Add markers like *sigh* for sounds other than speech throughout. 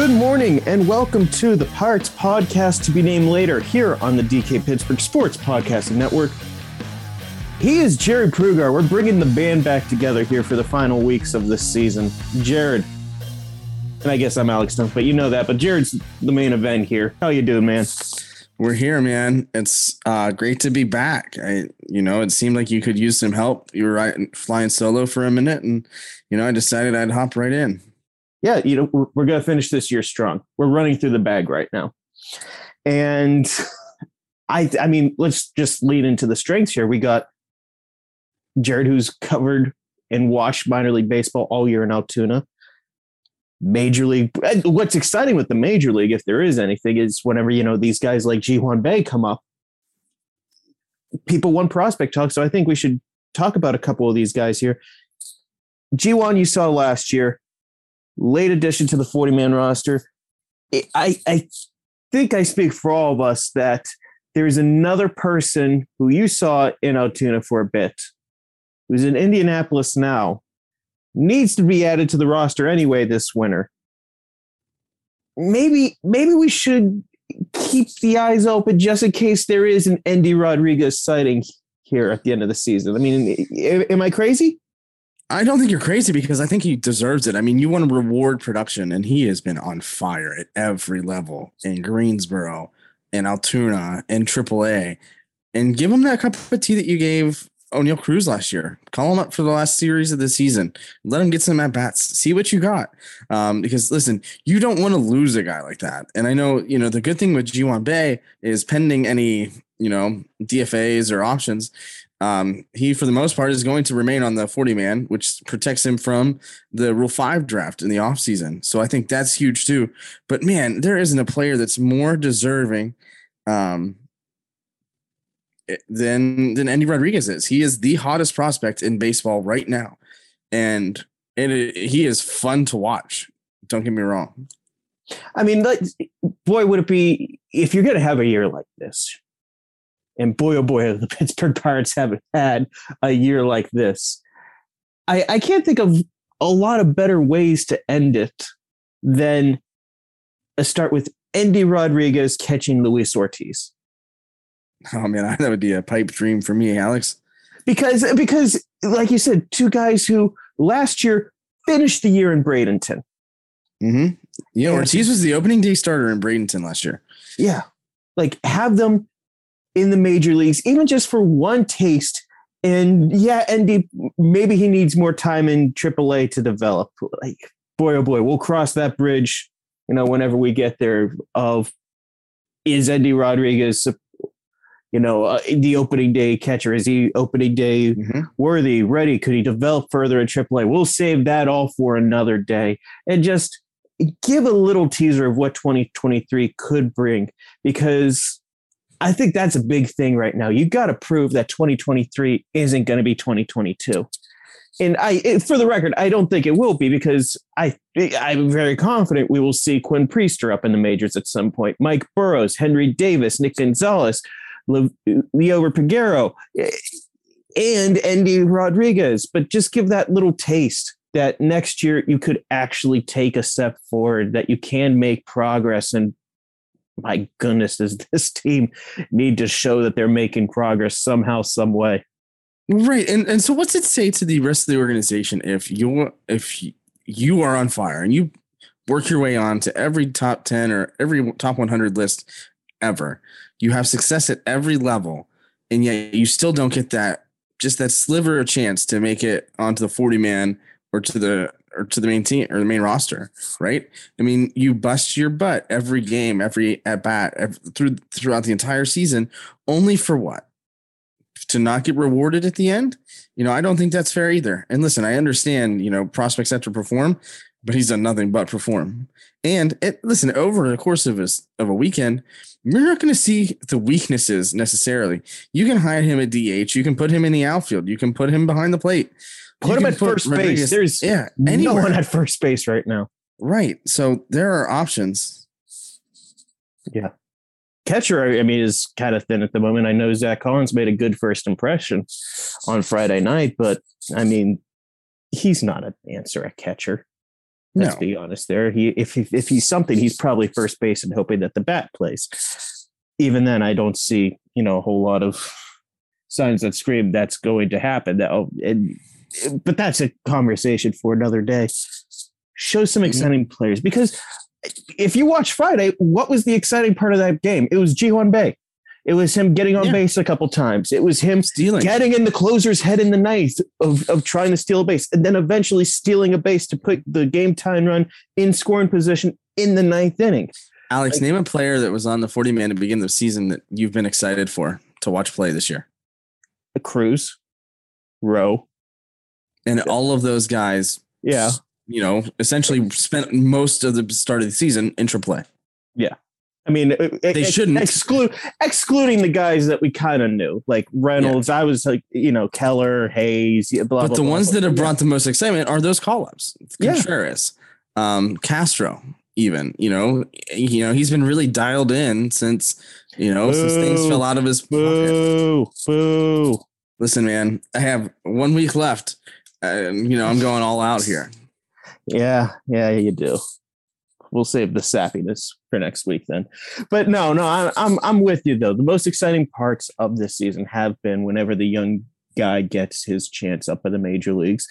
Good morning and welcome to the Pirates podcast to be named later here on the DK Pittsburgh Sports Podcasting Network. He is Jared Kruger. We're bringing the band back together here for the final weeks of this season. Jared, and I guess I'm Alex Stumpf, but you know that. But Jared's the main event here. How you doing, man? We're here, man. It's uh, great to be back. I, you know, it seemed like you could use some help. You were right, flying solo for a minute, and you know, I decided I'd hop right in yeah, you know, we're, we're going to finish this year strong. We're running through the bag right now. And I, I mean, let's just lead into the strengths here. We got Jared, who's covered and watched minor league baseball all year in Altoona. Major league. What's exciting with the major league, if there is anything, is whenever you know these guys like Ji-hwan Bae come up, people want prospect talk. So I think we should talk about a couple of these guys here. Ji-hwan, you saw last year late addition to the 40 man roster. I, I think I speak for all of us that there's another person who you saw in Altoona for a bit, who's in Indianapolis now, needs to be added to the roster anyway this winter. Maybe, maybe we should keep the eyes open just in case there is an Endy Rodriguez sighting here at the end of the season. I mean, am I crazy? I don't think you're crazy because I think he deserves it. I mean, you want to reward production, and he has been on fire at every level in Greensboro, in Altoona, in AAA, and give him that cup of tea that you gave Oneil Cruz last year. Call him up for the last series of the season. Let him get some at bats. See what you got. Um, because listen, you don't want to lose a guy like that. And I know, you know, the good thing with Ji-hwan Bae is pending any, you know, DFAs or options um, he, for the most part, is going to remain on the 40 man, which protects him from the Rule 5 draft in the offseason. So I think that's huge too. But man, there isn't a player that's more deserving um, eh, than, than Endy Rodriguez is. He is the hottest prospect in baseball right now. And it, he is fun to watch. Don't get me wrong. I mean, boy, would it be if you're going to have a year like this, and boy, oh boy, *laughs* the Pittsburgh Pirates haven't had a year like this. I, I can't think of a lot of better ways to end it than a start with Endy Rodriguez catching Luis Ortiz. Oh man, *laughs* that would be a pipe dream for me, Alex. Because because like you said, two guys who last year finished the year in Bradenton. Mm-hmm. Yeah, Ortiz was the opening day starter in Bradenton last year. Yeah. Like have them in the major leagues, even just for one taste. And yeah, Endy, maybe he needs more time in AAA to develop. Like, boy, oh boy, we'll cross that bridge, you know, whenever we get there. Of is Endy Rodriguez, you know, uh, the opening day catcher? Is he opening day mm-hmm. worthy, ready? Could he develop further in AAA? We'll save that all for another day. And just give a little teaser of what 2023 could bring because I think that's a big thing right now. You got to prove that 2023 isn't going to be 2022. And I, for the record, I don't think it will be because I, I'm very confident we will see Quinn Priester up in the majors at some point. Mike Burrows, Henry Davis, Nick Gonzalez, Liover Peguero, and Endy Rodriguez. But just give that little taste that next year you could actually take a step forward, that you can make progress. And my goodness, does *laughs* this team need to show that they're making progress somehow, some way? Right. And and so what's it say to the rest of the organization if you if you are on fire and you work your way on to every top 10 or every top 100 list ever. You have success at every level and yet you still don't get that just that sliver of chance to make it onto the 40 man or to the or to the main team or the main roster, right? I mean, you bust your butt every game, every at bat, every, through throughout the entire season, only for what? To not get rewarded at the end? You know, I don't think that's fair either. And listen, I understand, you know, prospects have to perform, but he's done nothing but perform. And it, listen, over the course of a, of a weekend, you're not going to see the weaknesses necessarily. You can hide him at DH. You can put him in the outfield. You can put him behind the plate. Put him at first Rodriguez. base. There's yeah, anyone no one at first base right now. Right. So there are options. Yeah. Catcher, I mean, is kind of thin at the moment. I know Zack Collins made a good first impression on Friday night, but I mean, he's not an answer at catcher. Let's no. be honest. There, he if he, if he's something, he's probably first base and hoping that the bat plays. Even then, I don't see you know a whole lot of signs that scream that's going to happen. That oh, and but that's a conversation for another day. Show some mm-hmm. exciting mm-hmm. players because if you watch Friday, what was the exciting part of that game? It was Ji-hwan Bae. It was him getting on yeah. base a couple times. It was him stealing, getting in the closer's head in the ninth of, of trying to steal a base, and then eventually stealing a base to put the game time run in scoring position in the ninth inning. Alex, like, name a player that was on the 40 man to begin the season that you've been excited for to watch play this year. Cruz, Rowe, and all of those guys, yeah, you know, essentially spent most of the start of the season in AAA. Yeah. I mean, they shouldn't exclude excluding the guys that we kind of knew, like Reynolds. Yeah. I was like, you know, Keller, Hayes, blah, but blah, But the blah, ones that have brought the most excitement are those call ups. Contreras, yeah. um, Castro, even you know, you know, he's been really dialed in since you know boo, since things fell out of his boo, pocket. Boo. Listen, man, I have one week left uh, you know, I'm going all out here. Yeah, yeah, you do. We'll save the sappiness for next week then. But no, no, I'm I'm I'm with you though. The most exciting parts of this season have been whenever the young guy gets his chance up in the major leagues.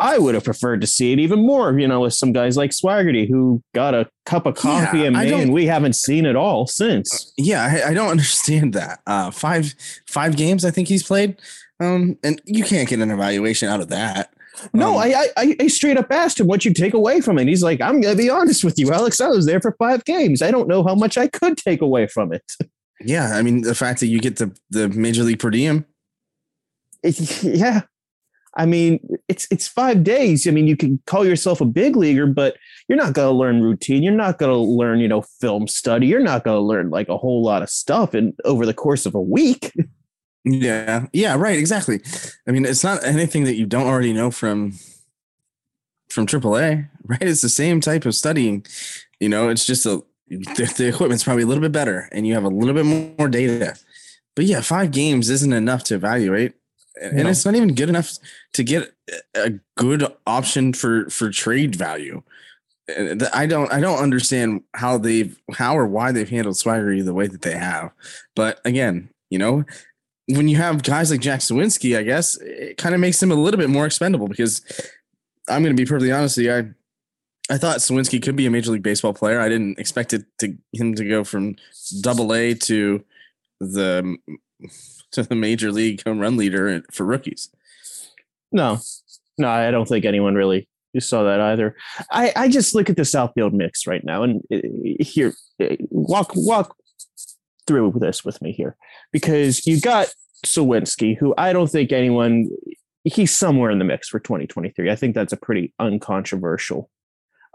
I would have preferred to see it even more, you know, with some guys like Swaggerty who got a cup of coffee yeah, in May and we haven't seen it all since. Yeah, I, I don't *laughs* understand that. Uh, five five games I think he's played. Um, and you can't get an evaluation out of that. No, um, I, I I straight up asked him what you take away from it. He's like, I'm gonna be honest with you, Alex. I was there for five games. I don't know how much I could take away from it. Yeah, I mean the fact that you get the the major league per diem. *laughs* yeah, I mean it's it's five days. I mean you can call yourself a big leaguer, but you're not gonna learn routine. You're not gonna learn you know film study. You're not gonna learn like a whole lot of stuff in over the course of a week. *laughs* Yeah. Yeah, right, exactly. I mean, it's not anything that you don't already know from from AAA, *laughs* right? It's the same type of studying. You know, it's just a the, the equipment's probably a little bit better and you have a little bit more data. But yeah, five games isn't enough to evaluate. And no. it's not even good enough to get a good option for for trade value. I don't I don't understand how they've how or why they've handled Swaggerty the way that they have. But again, you know, when you have guys like Jack Suwinski, I guess it kind of makes him a little bit more expendable because I'm going to be perfectly honest with you. I I thought Suwinski could be a Major League Baseball player. I didn't expect it to him to go from Double A to the to the Major League home run leader for rookies. No, no, I don't think anyone really saw that either. I I just look at the outfield mix right now and uh, here uh, walk walk through this with me here because you got Suwinski, who I don't think anyone he's somewhere in the mix for 2023. I think that's a pretty uncontroversial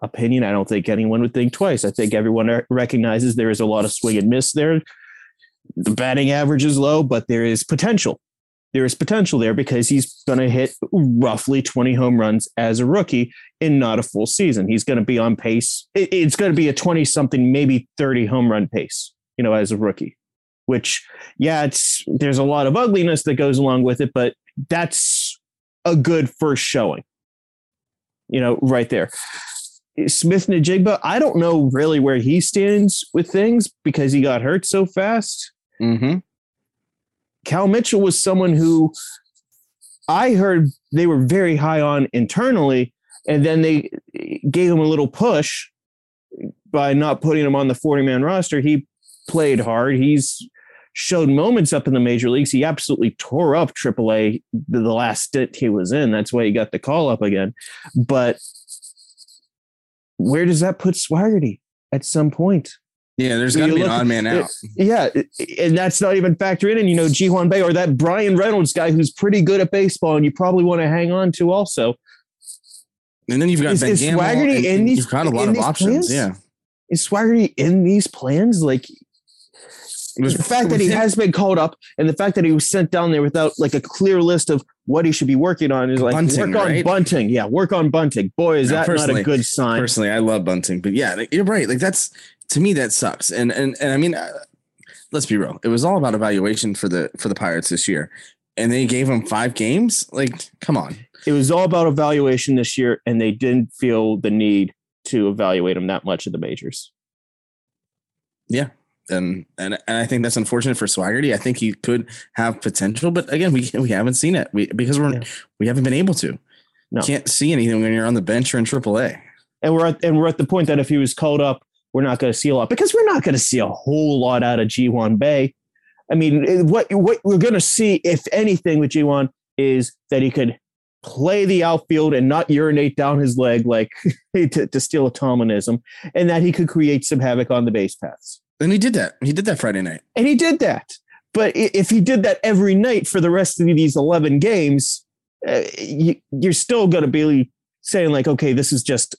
opinion. I don't think anyone would think twice. I think everyone recognizes there is a lot of swing and miss there. The batting average is low, but there is potential. There is potential there because he's going to hit roughly 20 home runs as a rookie in not a full season. He's going to be on pace. It's going to be a 20 something, maybe 30 home run pace you know, as a rookie. Which, yeah, it's there's a lot of ugliness that goes along with it, but that's a good first showing. you know, right there. Smith Njigba, I don't know really where he stands with things because he got hurt so fast. Mm-hmm. Cal Mitchell was someone who I heard they were very high on internally, and then they gave him a little push by not putting him on the 40 man roster. He played hard. He's showed moments up in the major leagues. He absolutely tore up AAA the, the last stint he was in. That's why he got the call up again. But where does that put Swaggerty at some point? Yeah, there's got to be an odd man out. Yeah, and that's not even factoring in, And you know, Ji-hwan Bae or that Bryan Reynolds guy who's pretty good at baseball, and you probably want to hang on to also. And then you've got Is- Ben is Gamel. Swaggerty and- in these- You've got a lot of options. plans? Yeah. Is Swaggerty in these plans? Like was- the fact that he has been called up and the fact that he was sent down there without like a clear list of what he should be working on is like Bunting, work on right? bunting. Yeah, work on bunting. Boy, is Now, that not a good sign. Personally, I love bunting, but yeah, like, you're right. Like that's to me that sucks. And and and I mean, uh, let's be real. It was all about evaluation for the for the Pirates this year, and they gave him five games. Like, come on. It was all about evaluation this year, and they didn't feel the need to evaluate him that much in the majors. And and and I think that's unfortunate for Swaggerty. I think he could have potential, but again, we we haven't seen it. We because we're Yeah. we haven't been able to. No. Can't see anything when you're on the bench or in AAA. And we're at, and we're at the point that if he was called up, we're not going to see a lot because we're not going to see a whole lot out of Ji-hwan Bae. I mean, what what we're going to see, if anything, with G1 is that he could play the outfield and not urinate down his leg like *laughs* to, to steal a Tomanism, and that he could create some havoc on the base paths. And he did that. He did that Friday night. And he did that. But if he did that every night for the rest of these 11 games, uh, you, you're still going to be saying like, okay, this is just,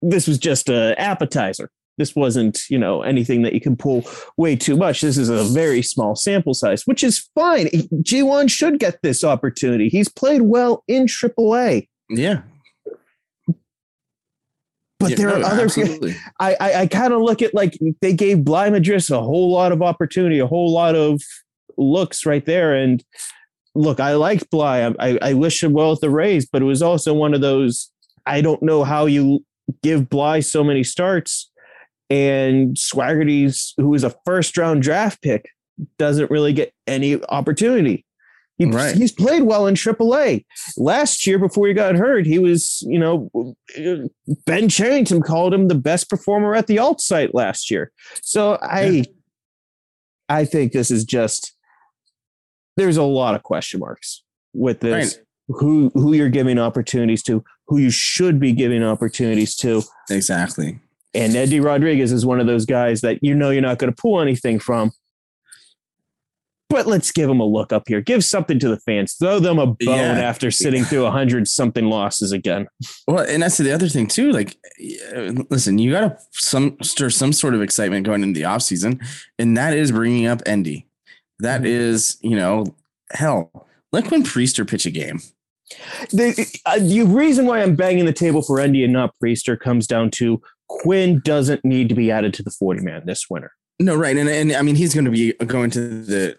this was just a appetizer. This wasn't, you know, anything that you can pull way too much. This is a very small sample size, which is fine. Ji-hwan should get this opportunity. He's played well in AAA, Yeah. But Yeah, there are no, other. *laughs* absolutely. I I, I kind of look at like they gave Bligh Madris a whole lot of opportunity, a whole lot of looks right there. And look, I liked Bligh. I, I, I wish him well at the Rays, but it was also one of those. I don't know how you give Bligh so many starts, and Swaggerty's, who is a first round draft pick, doesn't really get any opportunity. He, Right. He's played well in AAA. Last year, before he got hurt, he was, you know, Ben Cherington called him the best performer at the alt site last year. So I Yeah. I think this is just there's a lot of question marks with this. Right. Who who you're giving opportunities to, who you should be giving opportunities to. Exactly. And Endy Rodriguez is one of those guys that you know you're not going to pull anything from. But let's give them a look up here. Give something to the fans. Throw them a bone Yeah. after sitting through a hundred something losses again. Well, and that's the other thing too. Like, uh, listen, you got to some stir some sort of excitement going into the off season, and that is bringing up Endy. That Mhm. is, you know, hell. Let Quinn Priester pitch a game. the, uh, the reason why I'm banging the table for Endy and not Priester comes down to Quinn doesn't need to be added to the 40 man this winter. No, right, and and I mean he's going to be going to the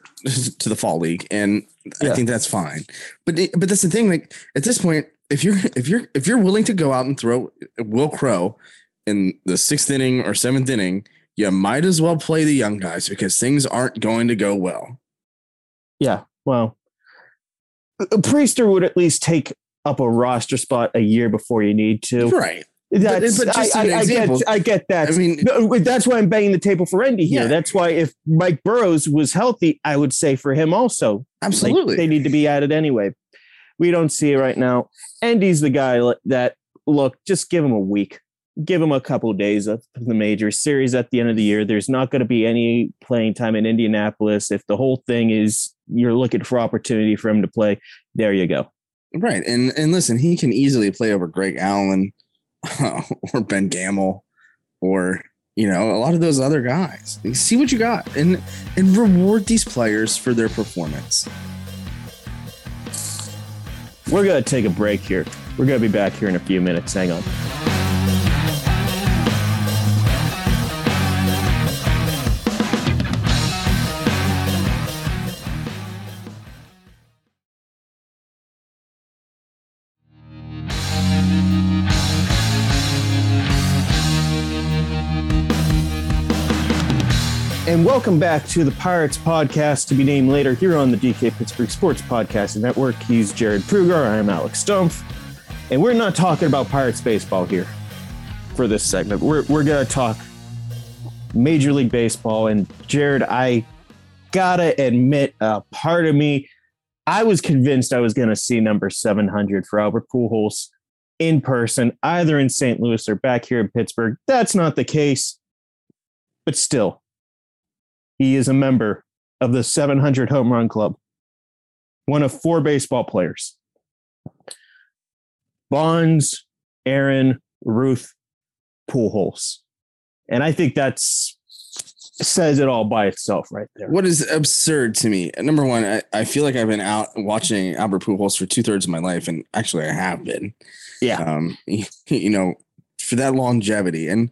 to the fall league, and Yeah. I think that's fine. But but that's the thing. Like at this point, if you're if you're if you're willing to go out and throw Wil Crowe in the sixth inning or seventh inning, you might as well play the young guys because things aren't going to go well. Yeah, well, Priester would at least take up a roster spot a year before you need to. Right. That's, but just I, an I, I example. get, I get that. I mean, No, that's why I'm banging the table for Endy here. Yeah. That's why if Mike Burrows was healthy, I would say for him also. Like, absolutely. they need to be added anyway. We don't see it right now. Endy's the guy that look, just give him a week. Give him a couple of days of the major series at the end of the year. There's not going to be any playing time in Indianapolis. If the whole thing is you're looking for opportunity for him to play, there you go. Right. And and listen, he can easily play over Greg Allen *laughs* or Ben Gamel or you know, a lot of those other guys. See what you got and and reward these players for their performance. We're to take a break here. We're to be back here in a few minutes. Hang on. And welcome back to the Pirates podcast to be named later here on the DK Pittsburgh Sports Podcast Network. He's Jared Pruger. I'm Alex Stumpf. And we're not talking about Pirates baseball here for this segment. We're, we're going to talk Major League Baseball. And Jared, I gotta admit, a part of me, I was convinced I was going to see number 700 for Albert Pujols in person, either in St. Louis or back here in Pittsburgh. That's not the case. But still, he is a member of the 700 home run club, one of four baseball players. Bonds, Aaron, Ruth, Pujols. And I think that's says it all by itself right there. What is absurd to me? Number one, I, I feel like I've been out watching Albert Pujols for two thirds of my life, and actually I have been. Yeah. Um, *laughs* you know, for that longevity, and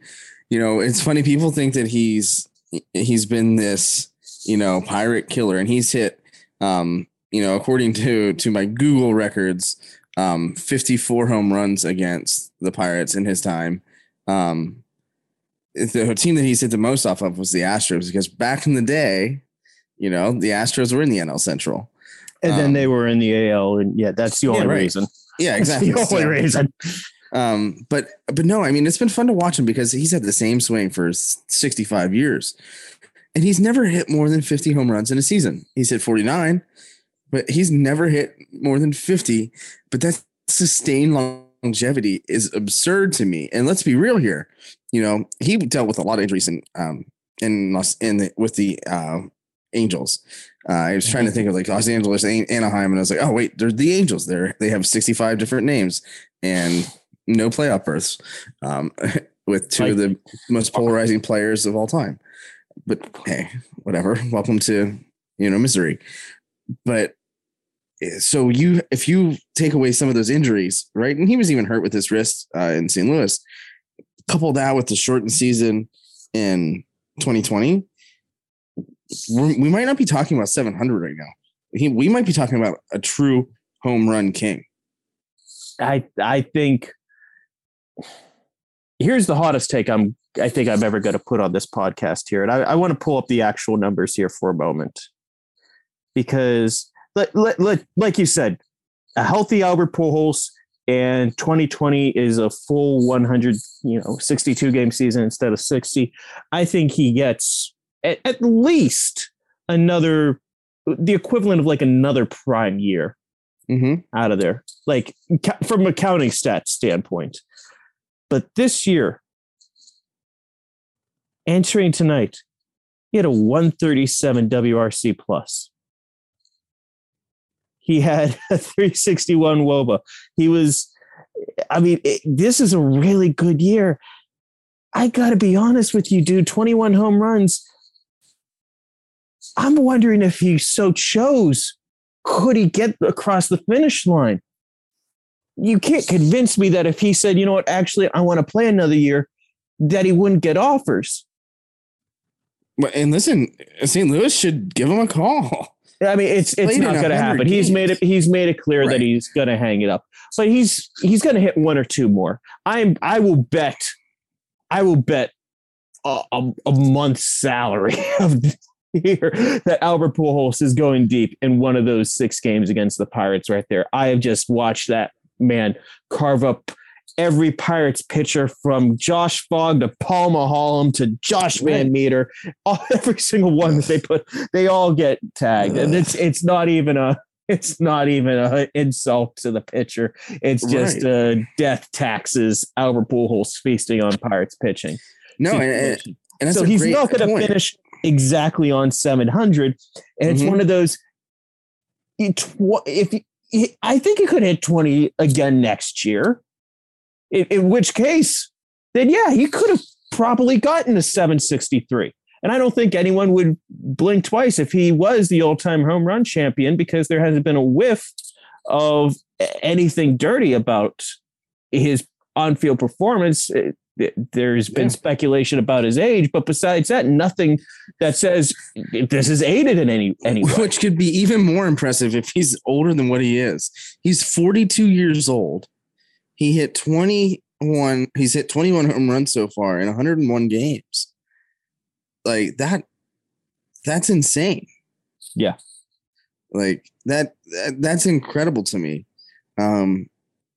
you know, it's funny. People think that he's he's been this you know pirate killer, and he's hit um, you know, according to to my Google records, um, 54 home runs against the Pirates in his time. Um, the team that he's hit the most off of was the Astros because back in the day, you know, the Astros were in the NL Central. And then Um, they were in the AL, and yeah, that's the Yeah, only right. reason. Yeah, *laughs* That's exactly. the only So- reason. Um, but but no, I mean it's been fun to watch him because he's had the same swing for 65 years. And he's never hit more than 50 home runs in a season. He's hit 49, but he's never hit more than 50. But that sustained longevity is absurd to me. And let's be real here. You know, he dealt with a lot of injuries in um in Los in the with the uh Angels. Uh, I was trying to think of like Los Angeles, An- Anaheim, and I was like, oh wait, they're the Angels. They're they have 65 different names and no playoff berths um, *laughs* with two of the most polarizing players of all time. But hey, whatever. Welcome to you know misery. But eh, so you if you take away some of those injuries, right? And he was even hurt with his wrist uh, in St. Louis. Couple that with the shortened season in 2020, we're, we might not be talking about 700 right now. He, we might be talking about a true home run king. I I think here's the hottest take I'm I think I'm ever going to put on this podcast here, and I, I want to pull up the actual numbers here for a moment because let, let, let, like you said, a healthy Albert Pujols and 2020 is a full 100 you know 62 game season instead of 60. I think he gets at, at least another the equivalent of like another prime year Mm-hmm. out of there, like from a counting stats standpoint. But this year, entering tonight, he had a 137 WRC plus. He had *laughs* a 361 WOBA. He was, I mean, it, this is a really good year. I got to be honest with you, dude. 21 home runs. I'm wondering if he so chose could he get across the finish line? You can't convince me that if he said, you know what, actually, I want to play another year, that he wouldn't get offers. But and listen, St. Louis should give him a call. I mean, it's it's Played not going to 100 happen. He's made it. He's made it clear Right. that he's going to hang it up, but he's he's going to hit one or two more. I'm. I will bet. I will bet a, a, a month's salary *laughs* of here that Albert Pujols is going deep in one of those six games against the Pirates. Right there, I have just watched that man carve up every Pirates pitcher from Josh Fogg to Paul Maholm to Josh VanMeter. *laughs* All, every single one that they put, they all get tagged, and it's it's not even a it's not even an insult to the pitcher. It's just uh, death taxes. Albert Pujols feasting on Pirates pitching. No, and, and, so he's not going to finish exactly on 700 and it's Mhm. one of those it if i think he could hit 20 again next year. In, in which case then yeah he could have probably gotten to 763 and i don't think anyone would blink twice if he was the all-time home run champion because there hasn't been a whiff of anything dirty about his on-field performance. Uh, th- there's been Yeah. speculation about his age but besides that nothing that says this is aided in any any way Which could be even more impressive if he's older than what he is. He's 42 years old. He hit 21, he's hit 21 home runs so far in 101 games. Like that that's insane. Yeah. Like that, that that's incredible to me. Um,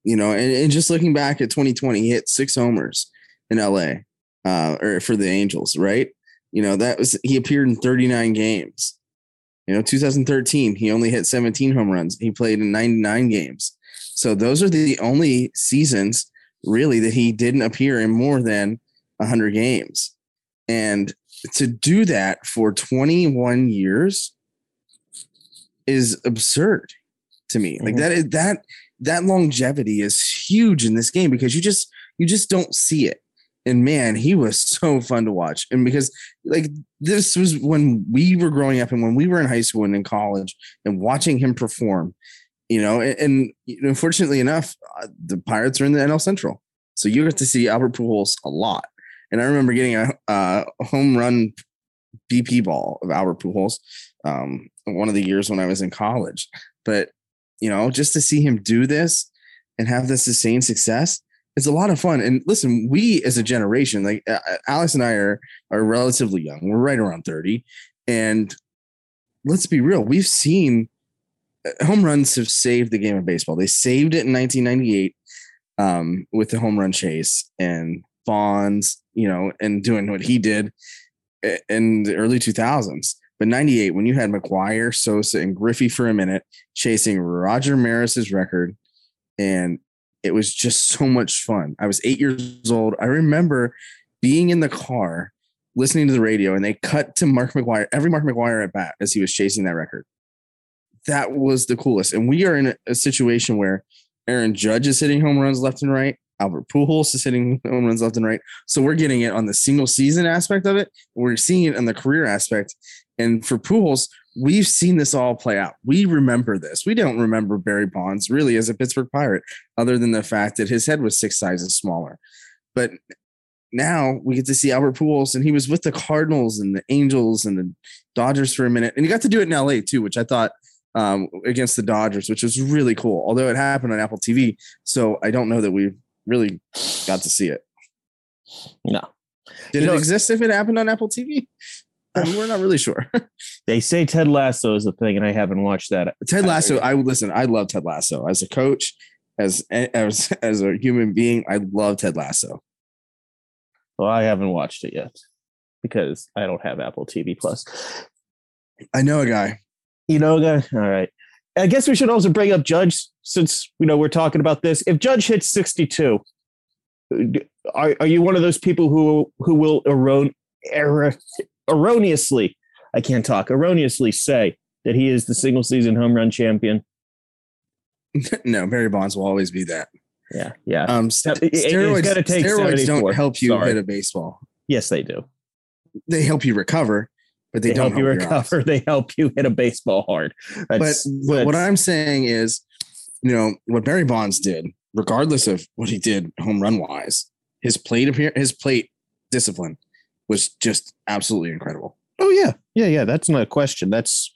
you know, and, and just looking back at 2020, he hit six homers in LA uh, or for the Angels, right? You know, that was he appeared in 39 games. You know, 2013, he only hit 17 home runs. He played in 99 games. So those are the only seasons really that he didn't appear in more than 100 games. And to do that for 21 years is absurd to me. Like Mhm. that is that that longevity is huge in this game because you just you just don't see it. And man, he was *laughs* so fun to watch. And because like this was when we were growing up and when we were in high school and in college and watching him perform, you know, and, and enough, uh, the Pirates are in the NL Central. So you get to see Albert Pujols a lot. And I remember getting a, uh, home run BP ball of Albert Pujols um, one of the years when I was in college. But, you know, just to see him do this and have this sustained success, it's a lot of fun. And listen, we as a generation, like uh, Alex and I are, are relatively young. We're right around 30. And let's be real, we've seen uh, home runs have saved the game of baseball. They saved it in 1998 um, with the home run chase and Bonds, you know, and doing what he did in the early 2000s. But 98, when you had McGwire, Sosa, and Griffey for a minute chasing Roger Maris's record, and it was just so much fun. I was eight years old. I remember being in the car listening to the radio, and they cut to Mark McGwire, every Mark McGwire at bat as he was chasing that record. That was the coolest. And we are in a, a situation where Aaron Judge is hitting home runs left and right. Albert Pujols is hitting home runs left and right. So we're getting it on the single season aspect of it. We're seeing it on the career aspect. And for Pujols, we've seen this all play out. We remember this. We don't remember Barry Bonds really as a Pittsburgh Pirate, other than the fact that his head was six sizes smaller. But now we get to see Albert Pujols, and he was with the Cardinals and the Angels and the Dodgers for a minute, and he got to do it in LA too, which I thought um, against the Dodgers, which was really cool. Although it happened on Apple TV, so I don't know that we really got to see it. No. Did You it know- exist if it happened on Apple TV? We're not really sure. *laughs* They say Ted Lasso is a thing, and I haven't watched that. Ted Lasso, I would listen. I love Ted Lasso as a coach, as as as a human being. I love Ted Lasso. Well, I haven't watched it yet because I don't have Apple TV Plus. I know a guy. You know, a guy. All right. I guess we should also bring up Judge since you know we're talking about this. If Judge hits sixty-two, are are you one of those people who who will erron, error, erroneously? I can't talk. Erroneously say that he is the single season home run champion. *laughs* no, Barry Bonds will always be that. Yeah, yeah. Um, st- It- steroids, steroids don't help you Sorry. hit a baseball. yes, they do. They help you recover, but they, They, don't help you recover. *laughs* They help you hit a baseball hard. But That's, what, what I'm saying is, you know, what Barry Bonds did, regardless of what he did home run wise, his plate appear his plate discipline was just absolutely incredible. Oh yeah, yeah, yeah. That's not a question. That's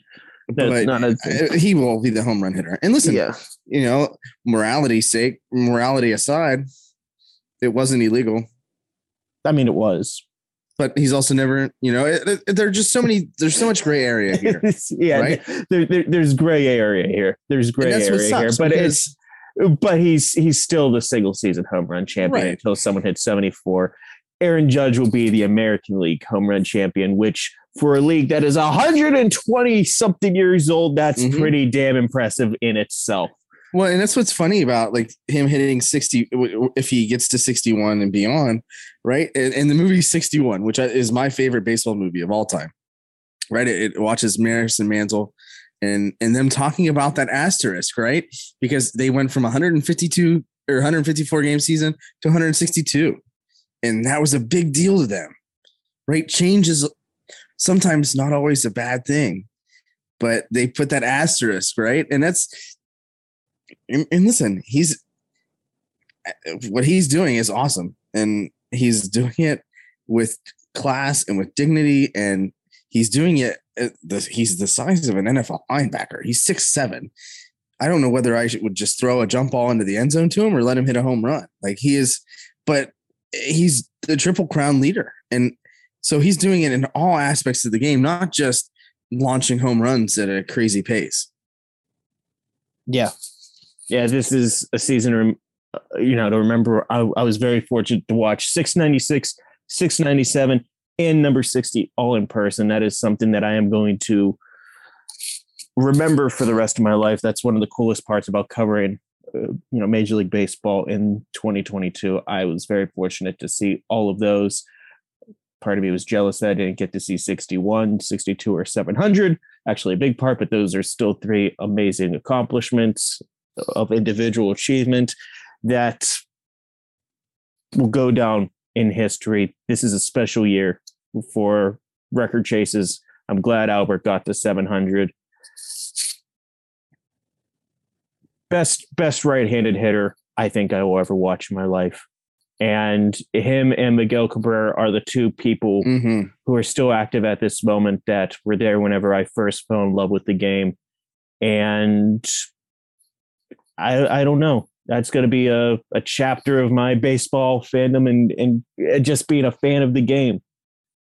that's But not a uh, he will be the home run hitter. And listen, yeah. you know, morality sake, morality aside, it wasn't illegal. I mean, it was. But he's also never, you know, it, it, there are just so many. There's so much gray area *laughs* here. yeah, right? there, there- there's gray area here. There's gray and that's what area here, but it's but he's he's still the single season home run champion Right. until someone hits 74. Aaron Judge will be the American League home run champion, which for a league that is 120 something years old, that's Mhm. pretty damn impressive in itself. Well, and that's what's funny about like him hitting 60 if he gets to 61 and beyond, right? And, the movie 61, which is my favorite baseball movie of all time, right? It, it watches Maris and Mantle and and them talking about that asterisk, right? Because they went from 152 or 154 game season to 162. And that was a big deal to them, right? Change is sometimes not always a bad thing, but they put that asterisk, right? And that's and, and listen, he's what he's doing is awesome, and he's doing it with class and with dignity, and he's doing it. Uh, he's the size of an NFL linebacker. He's six seven. I don't know whether I would just throw a jump ball into the end zone to him or let him hit a home run. Like he is, but he's the triple crown leader, and so he's doing it in all aspects of the game, not just launching home runs at a crazy pace. Yeah. Yeah, this is a season, uh, you know, to remember. I, I was very fortunate to watch 696, 697, and number 60 all in person. That is something that I am going to remember for the rest of my life. That's one of the coolest parts about covering, you know, Major League Baseball in 2022. I was very fortunate to see all of those. Part of me was jealous that I didn't get to see 61, 62, or 700. Actually, a big part, but those are still three amazing accomplishments of individual achievement that will go down in history. This is a special year for record chases. I'm glad Albert got to 700. Best best right-handed hitter I think I will ever watch in my life. And him and Miguel Cabrera are the two people Mm-hmm. who are still active at this moment that were there whenever I first fell in love with the game. And I I don't know. That's going to be a, a chapter of my baseball fandom and and just being a fan of the game.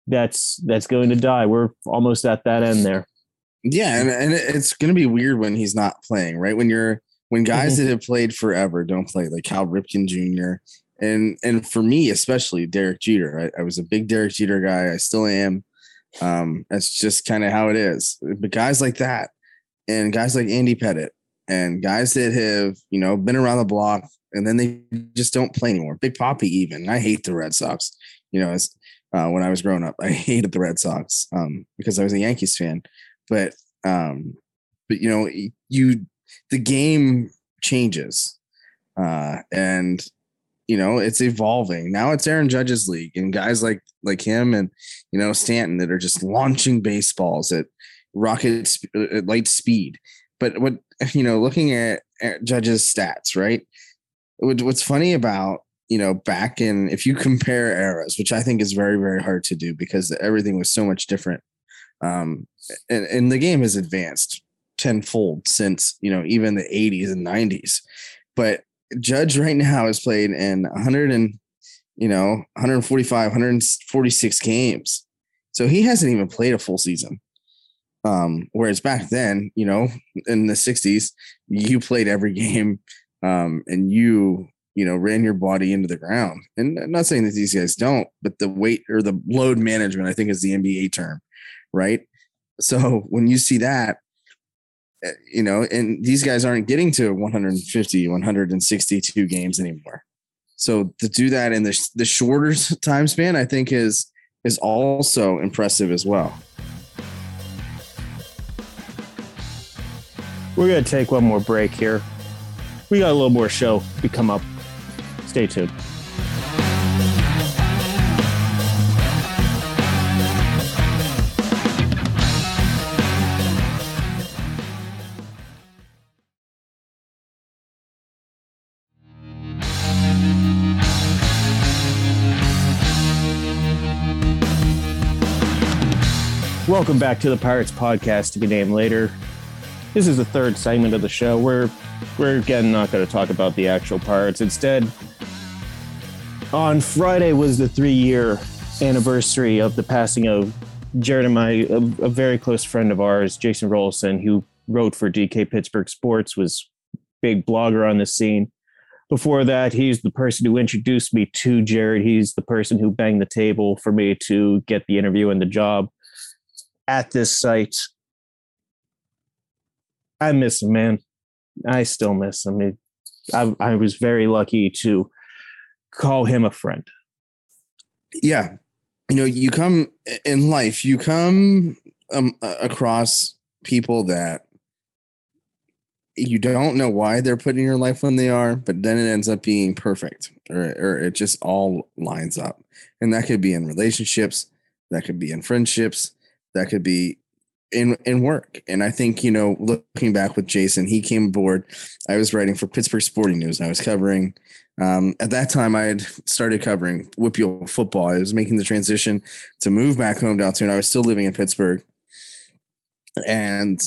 That's that's going to die. We're almost at that end there. Yeah, and, and it's going to be weird when he's not playing, right? When you're when guys that have played forever don't play, like Cal Ripken Jr. and and for me especially Derek Jeter. I, I was a big Derek Jeter guy. I still am. Um, that's just kind of how it is. But guys like that, and guys like Andy Pettitte, and guys that have you know been around the block, and then they just don't play anymore. Big Poppy, even. I hate the Red Sox. You know, as uh, when I was growing up, I *laughs* hated the Red Sox um, because I was a Yankees fan. But um, but you know, you the game changes, uh, and you know it's evolving. Now it's Aaron Judge's league, and guys like like him and you know Stanton that are just launching baseballs at rocket sp- at light speed. But what you know, looking at, Judge's stats, right? What, what's funny about you know back in if you compare eras, which I think is very very hard to do because everything was so much different. Um, and, and the game has advanced tenfold since you know even the 80s and 90s but judge right now has played in 100 and you know 145 146 games. So he hasn't even played a full season. Um whereas back then you know in the 60s you played every *laughs* game um and you you know ran your body into the ground. And I'm not saying that these guys don't but the weight or the load management i think is the nba term right? So when you see that you know and these guys aren't getting to 150 162 games anymore so to do that in the, the shorter time span i think is is also impressive as well We're to take one more break here. We got a little more show to come up. Stay tuned. Welcome back to the Pirates Podcast to be named later. This is the third segment of the show. We're we're again not going to talk about the actual Pirates. Instead, on Friday was the three-year anniversary of the passing of my a, a very close friend of ours, Jason Rollison, who wrote for DK Pittsburgh Sports, was big blogger on the scene. Before that, he's the person who introduced me to Jared. He's the person who banged the table for me to get the interview and the job at this site. I miss him, man. I still miss him. It, I, I was very lucky to call him a friend. yeah you know you come in life you come um, across people that you don't know why they're put in your life when they are but then it ends up being perfect or, or it just all lines up and that could be in relationships that could be in friendships that could be in in work and i think you know looking back with jason he came aboard i was writing for pittsburgh sporting news i was covering um, at that time, I had started covering WPIAL football. I was making the transition to move back home down to, and I was still living in Pittsburgh. And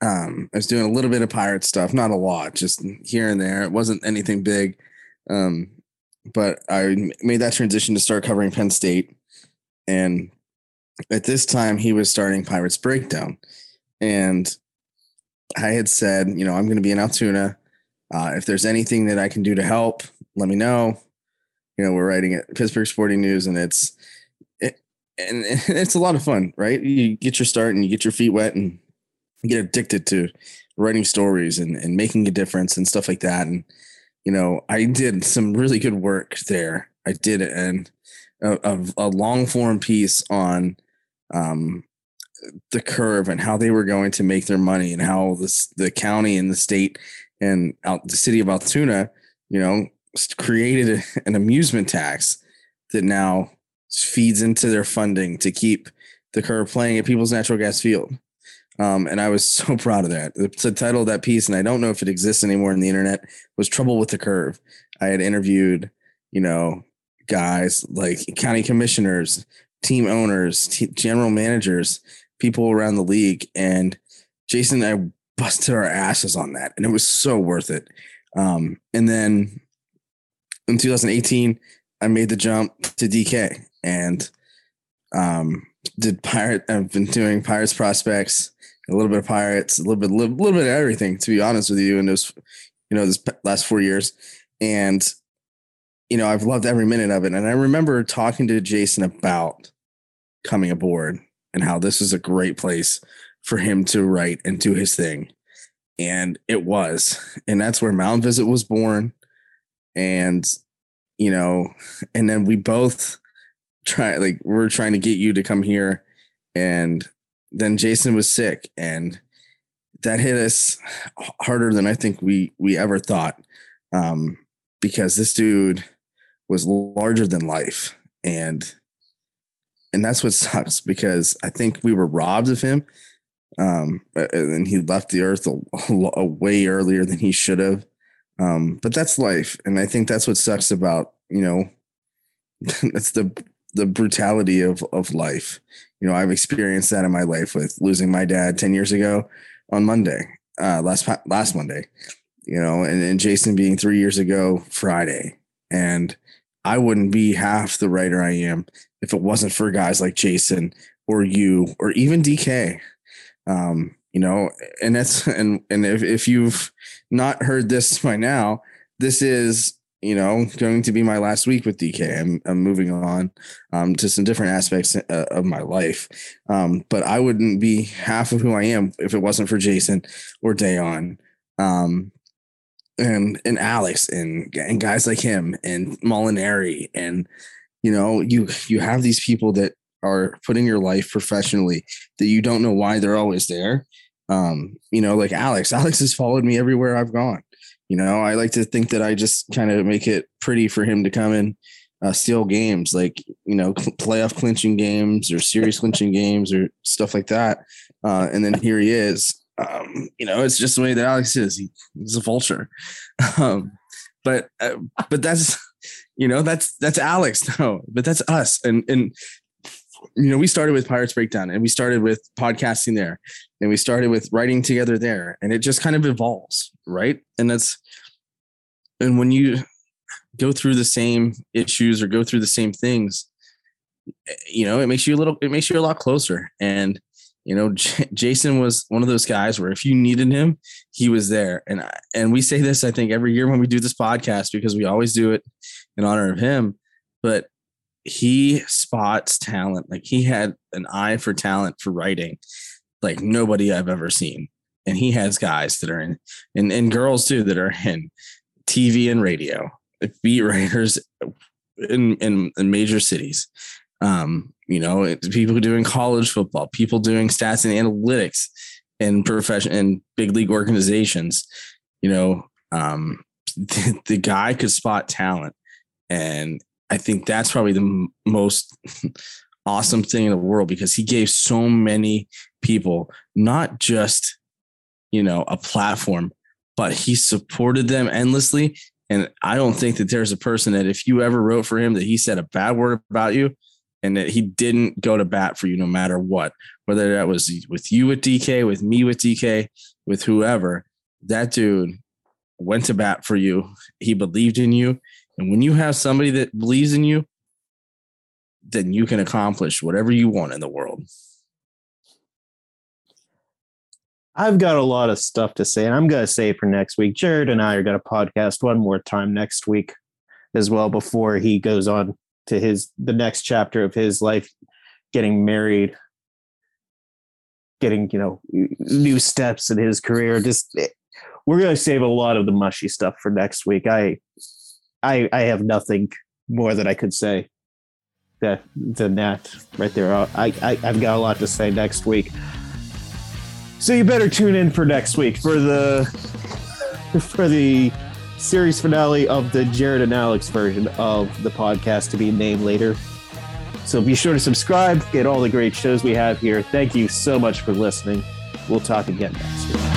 um, I was doing a little bit of pirate stuff, not a lot, just here and there. It wasn't anything big. Um, but I made that transition to start covering Penn State. And at this time he was starting Pirates Breakdown, and I had said, you know, I'm going to be in Altoona. Uh, if there's anything that I can do to help, let me know. You know, we're writing at Pittsburgh Sporting News, and it's it, and *laughs* it's a lot of fun, right? You get your start and you get your feet wet and get addicted to writing stories and, and making a difference and stuff like that. And you know, I did some really good work there. I did it and a, a long form piece on um, the curve and how they were going to make their money and how this the county and the state and out the city of Altoona, you know, created *laughs* an amusement tax that now feeds into their funding to keep the curve playing at People's Natural Gas Field. Um, and I was *laughs* so proud of that. The title of that piece, and I don't know if it exists anymore in the internet, was "Trouble with the Curve." I had interviewed, you know, guys like county commissioners, team owners, t- general managers, people around the league. And Jason and I busted our asses on that, and it was so worth it. Um, and then in 2018, I made the jump to DK and um, did pirate. I've been doing Pirates prospects, a little bit of Pirates, a little bit, a little, little bit of everything. To be honest with you, in those, you know, this last four years, and you know, I've loved every minute of it. And I remember talking to Jason about coming aboard and how this is a great place for him to write and do his thing. And it was. And that's where Mound Visit was born. And, you know, and then we both try, like, we're trying to get you to come here. And then Jason was sick. And that hit us harder than I think we we ever thought. Um, because this dude was larger than life. And and that's what *laughs* sucks because I think we were robbed of him. Um, and he left the earth a, *laughs* a way earlier than he should have. Um, but that's life, and I think that's what sucks about you know, *laughs* that's the the brutality of of life. You know, I've experienced that in my life with losing my dad ten years ago on Monday, uh, last last Monday. You know, and, and Jason being three years ago Friday, and I wouldn't be half the writer I am if it wasn't for guys like Jason or you or even DK. Um, you know, and that's and and if, if you've not heard this by now, this is you know going to be my last week with DK. I'm, I'm moving on um, to some different aspects uh, of my life, um, but I wouldn't be half of who I am if it wasn't for Jason or Dejan. Um, and and Alex and and guys like him and Molinari and you know you you have these people that are putting your life professionally that you don't know why they're always there. Um you know like alex *laughs* alex has followed me everywhere i've gone. You know i like to think that i just kind of make it pretty for him to come and uh, steal games like you know playoff clinching games or series clinching games or stuff like that. Uh, and then here he is um, you know it's just the way that alex is he, he's a vulture *laughs* um, but uh, but that's you know, that's that's Alex, *laughs* no, but that's us. And and you know, we started with Pirates Breakdown and we started with podcasting there and we started with writing together there. And it just kind of evolves, right? And that's and when you go through the same issues or go through the same things, you know, it makes you a little it makes you a lot closer. And you know, *laughs* J- Jason was one of those guys where if you needed him, he was there. And and we say this, I think, every year when we do this podcast because we always do it in honor of him. But he spots talent. Like he had an eye for talent for writing, like nobody I've ever seen. And he has guys that are in, and, and girls too that are in TV and radio, beat writers in, in, in major cities. Um, you know, people doing college football, people doing stats and analytics in profession and big league organizations. You know, um, *laughs* the, the guy could spot talent, and I think that's probably the m- most *laughs* awesome thing in the world because he gave so many people not just you know a platform, but he supported them endlessly. And I don't think that there's a person that if you ever wrote for him that he said a bad word about you, and that he didn't go to bat for you no matter what, whether that was with you with DK, with me with DK, with whoever. That dude went to bat for you. He believed in you. And when you have somebody that believes in you, then you can accomplish whatever you want in the world. I've got a lot of stuff to say, and I'm going to say for next week. Jared and I are going to podcast one more time next week as well before he goes on to his the next chapter of his life, getting married, getting you know new steps in his career. Just eh, we're going to save a lot of the mushy stuff for next week. I, I, I have nothing more that I could say that than that right there. Uh, I, I I've got a lot to say next week. So you better tune in for next week for the *laughs* for the series finale of the Jared and Alex version of the podcast to be named later. So be sure to subscribe, get all the great shows we have here. Thank you so much for listening. We'll talk again next week.